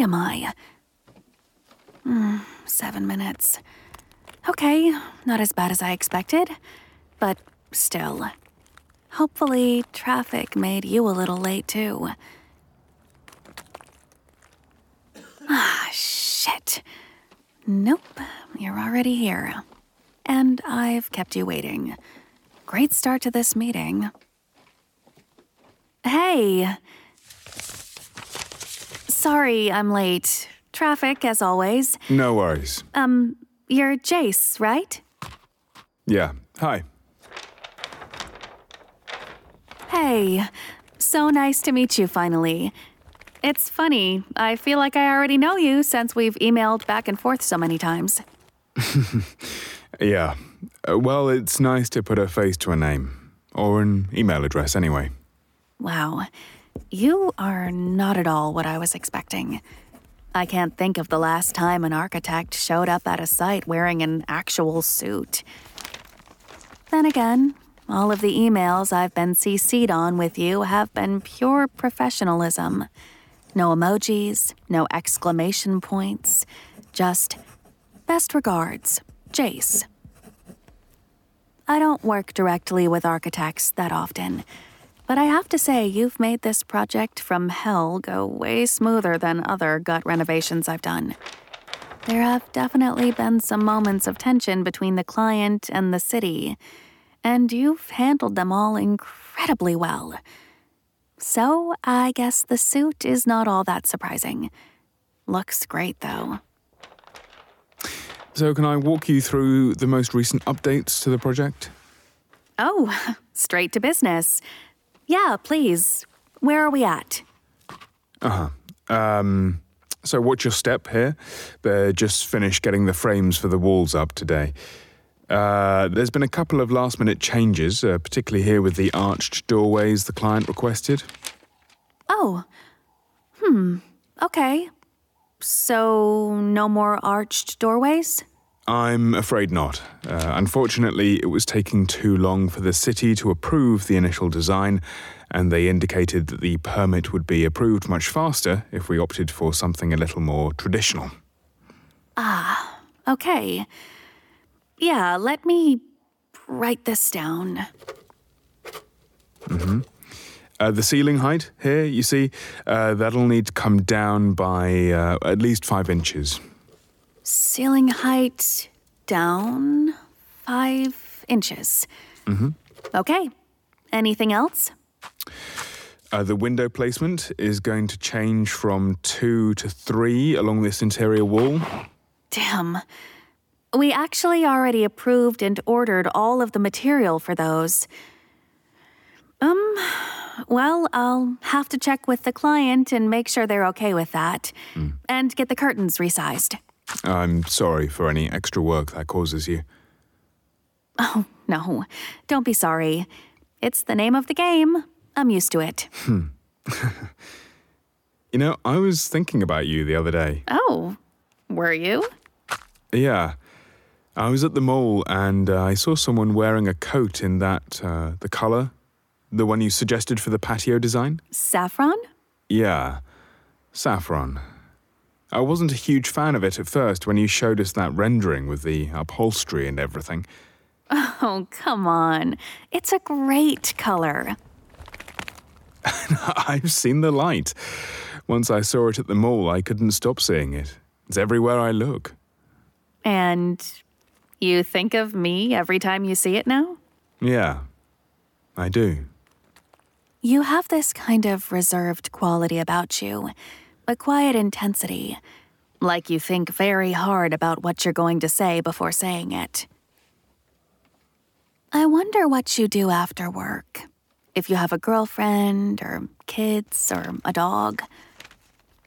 am I? Hmm, seven minutes. Okay, not as bad as I expected, but still. Hopefully, traffic made you a little late too. Ah, shit. Nope, you're already here. And I've kept you waiting. Great start to this meeting. Hey. Sorry I'm late. Traffic, as always. No worries. Um, you're Jace, right? Yeah. Hi. Hey. So nice to meet you finally. It's funny, I feel like I already know you since we've emailed back and forth so many times. Yeah. Uh, well, it's nice to put a face to a name. Or an email address, anyway. Wow. You are not at all what I was expecting. I can't think of the last time an architect showed up at a site wearing an actual suit. Then again, all of the emails I've been CC'd on with you have been pure professionalism. No emojis, no exclamation points, just best regards, Jace. I don't work directly with architects that often, but I have to say you've made this project from hell go way smoother than other gut renovations I've done. There have definitely been some moments of tension between the client and the city, and you've handled them all incredibly well. So, I guess the suit is not all that surprising. Looks great, though. So, can I walk you through the most recent updates to the project? Oh, straight to business. Yeah, please. Where are we at? Uh huh. Um, so, what's your step here? They're just finished getting the frames for the walls up today. Uh, there's been a couple of last minute changes, uh, particularly here with the arched doorways the client requested. Oh. Hmm. Okay. So, no more arched doorways? I'm afraid not. Uh, unfortunately, it was taking too long for the city to approve the initial design, and they indicated that the permit would be approved much faster if we opted for something a little more traditional. Ah, okay. Yeah, let me write this down. Uh, the ceiling height here, you see, uh, that'll need to come down by uh, at least five inches. Ceiling height down five inches. Mm-hmm. Okay. Anything else? Uh, the window placement is going to change from two to three along this interior wall. Damn. We actually already approved and ordered all of the material for those. Um, well, I'll have to check with the client and make sure they're okay with that. And get the curtains resized. I'm sorry for any extra work that causes you. Oh, no, don't be sorry. It's the name of the game. I'm used to it. You know, I was thinking about you the other day. Oh, were you? Yeah. I was at the mall and uh, I saw someone wearing a coat in that, uh, the color, the one you suggested for the patio design. Saffron? Yeah, saffron. I wasn't a huge fan of it at first when you showed us that rendering with the upholstery and everything. Oh, come on. It's a great color. I've seen the light. Once I saw it at the mall, I couldn't stop seeing it. It's everywhere I look. And you think of me every time you see it now? Yeah, I do. You have this kind of reserved quality about you, a quiet intensity, like you think very hard about what you're going to say before saying it. I wonder what you do after work. If you have a girlfriend, or kids, or a dog.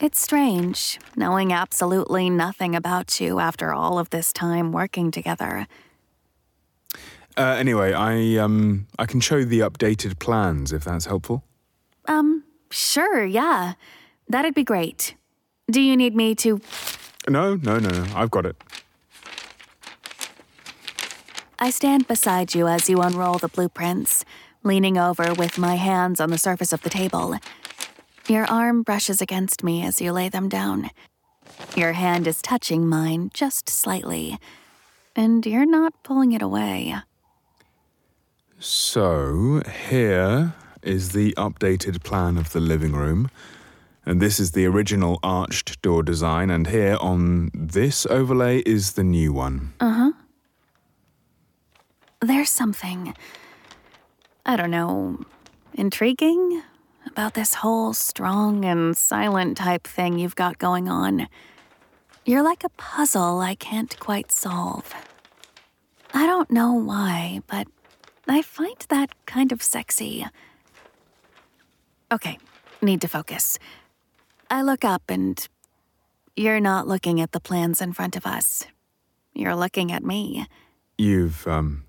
It's strange knowing absolutely nothing about you after all of this time working together. Uh, anyway, I um I can show you the updated plans if that's helpful. Um, sure, yeah. That'd be great. Do you need me to No, no, no, no. I've got it. I stand beside you as you unroll the blueprints, leaning over with my hands on the surface of the table. Your arm brushes against me as you lay them down. Your hand is touching mine just slightly, and you're not pulling it away. So, here is the updated plan of the living room. And this is the original arched door design, and here on this overlay is the new one. Uh huh. There's something, I don't know, intriguing about this whole strong and silent type thing you've got going on. You're like a puzzle I can't quite solve. I don't know why, but I find that kind of sexy. Okay, need to focus. I look up and you're not looking at the plans in front of us. You're looking at me. You've, um,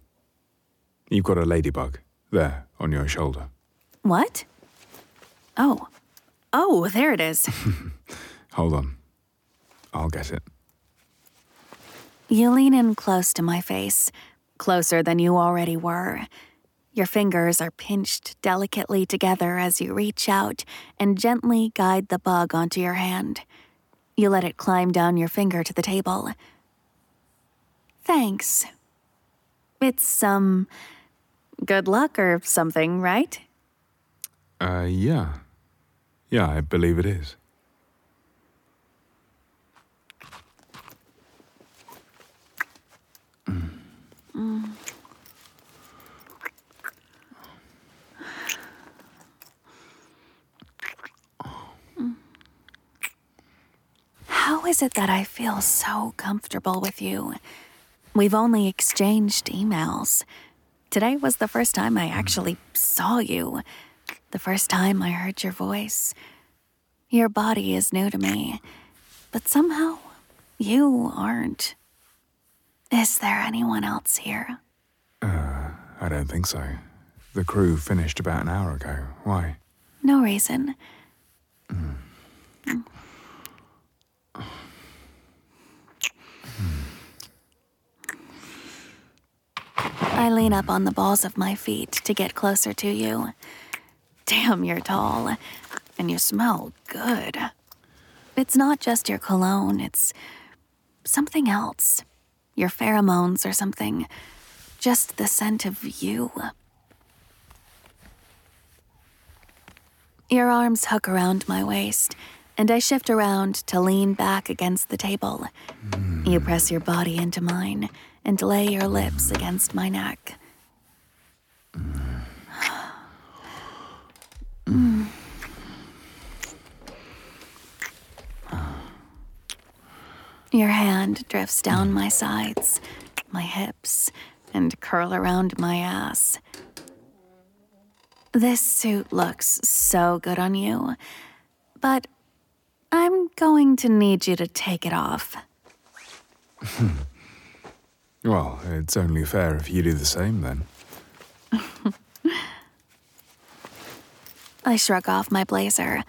you've got a ladybug there on your shoulder. What? Oh. Oh, there it is. Hold on. I'll get it. You lean in close to my face, closer than you already were. Your fingers are pinched delicately together as you reach out and gently guide the bug onto your hand. You let it climb down your finger to the table. Thanks. It's some good luck or something, right? Uh, yeah. Yeah, I believe it is. How is it that I feel so comfortable with you? We've only exchanged emails. Today was the first time I mm. actually saw you. The first time I heard your voice. Your body is new to me, but somehow you aren't. Is there anyone else here? Uh, I don't think so. The crew finished about an hour ago. Why? No reason. Mm. Mm. I lean up on the balls of my feet to get closer to you. Damn, you're tall. And you smell good. It's not just your cologne, it's something else. Your pheromones or something. Just the scent of you. Your arms hook around my waist, and I shift around to lean back against the table. You hmm. press your body into mine and lay your lips against my neck. Your hand drifts down my sides, my hips, and curl around my ass. This suit looks so good on you, but I'm going to need you to take it off. Well, it's only fair if you do the same then. I shrug off my blazer.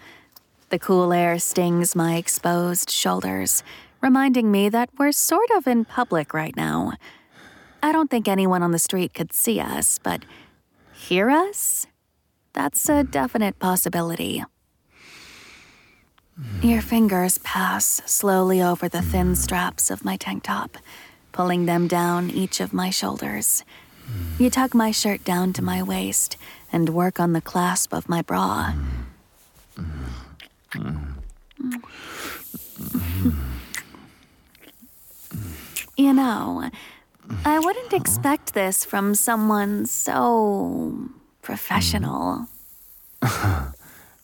The cool air stings my exposed shoulders, reminding me that we're sort of in public right now. I don't think anyone on the street could see us, but hear us? That's a definite possibility. Your fingers pass slowly over the thin straps of my tank top, pulling them down each of my shoulders. You tug my shirt down to my waist and work on the clasp of my bra. You know, I wouldn't expect this from someone so professional.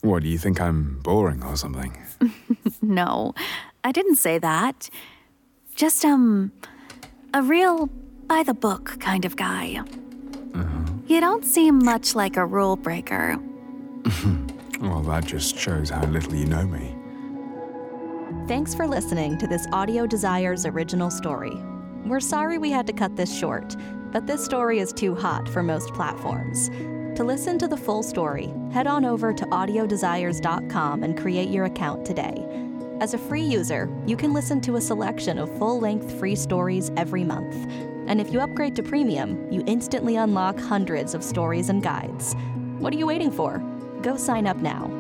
What, do you think I'm boring or something? No, I didn't say that. Just, um, a real by the book kind of guy. You don't seem much like a rule breaker. Well, that just shows how little you know me. Thanks for listening to this Audio Desires original story. We're sorry we had to cut this short, but this story is too hot for most platforms. To listen to the full story, head on over to audiodesires.com and create your account today. As a free user, you can listen to a selection of full length free stories every month. And if you upgrade to premium, you instantly unlock hundreds of stories and guides. What are you waiting for? Go sign up now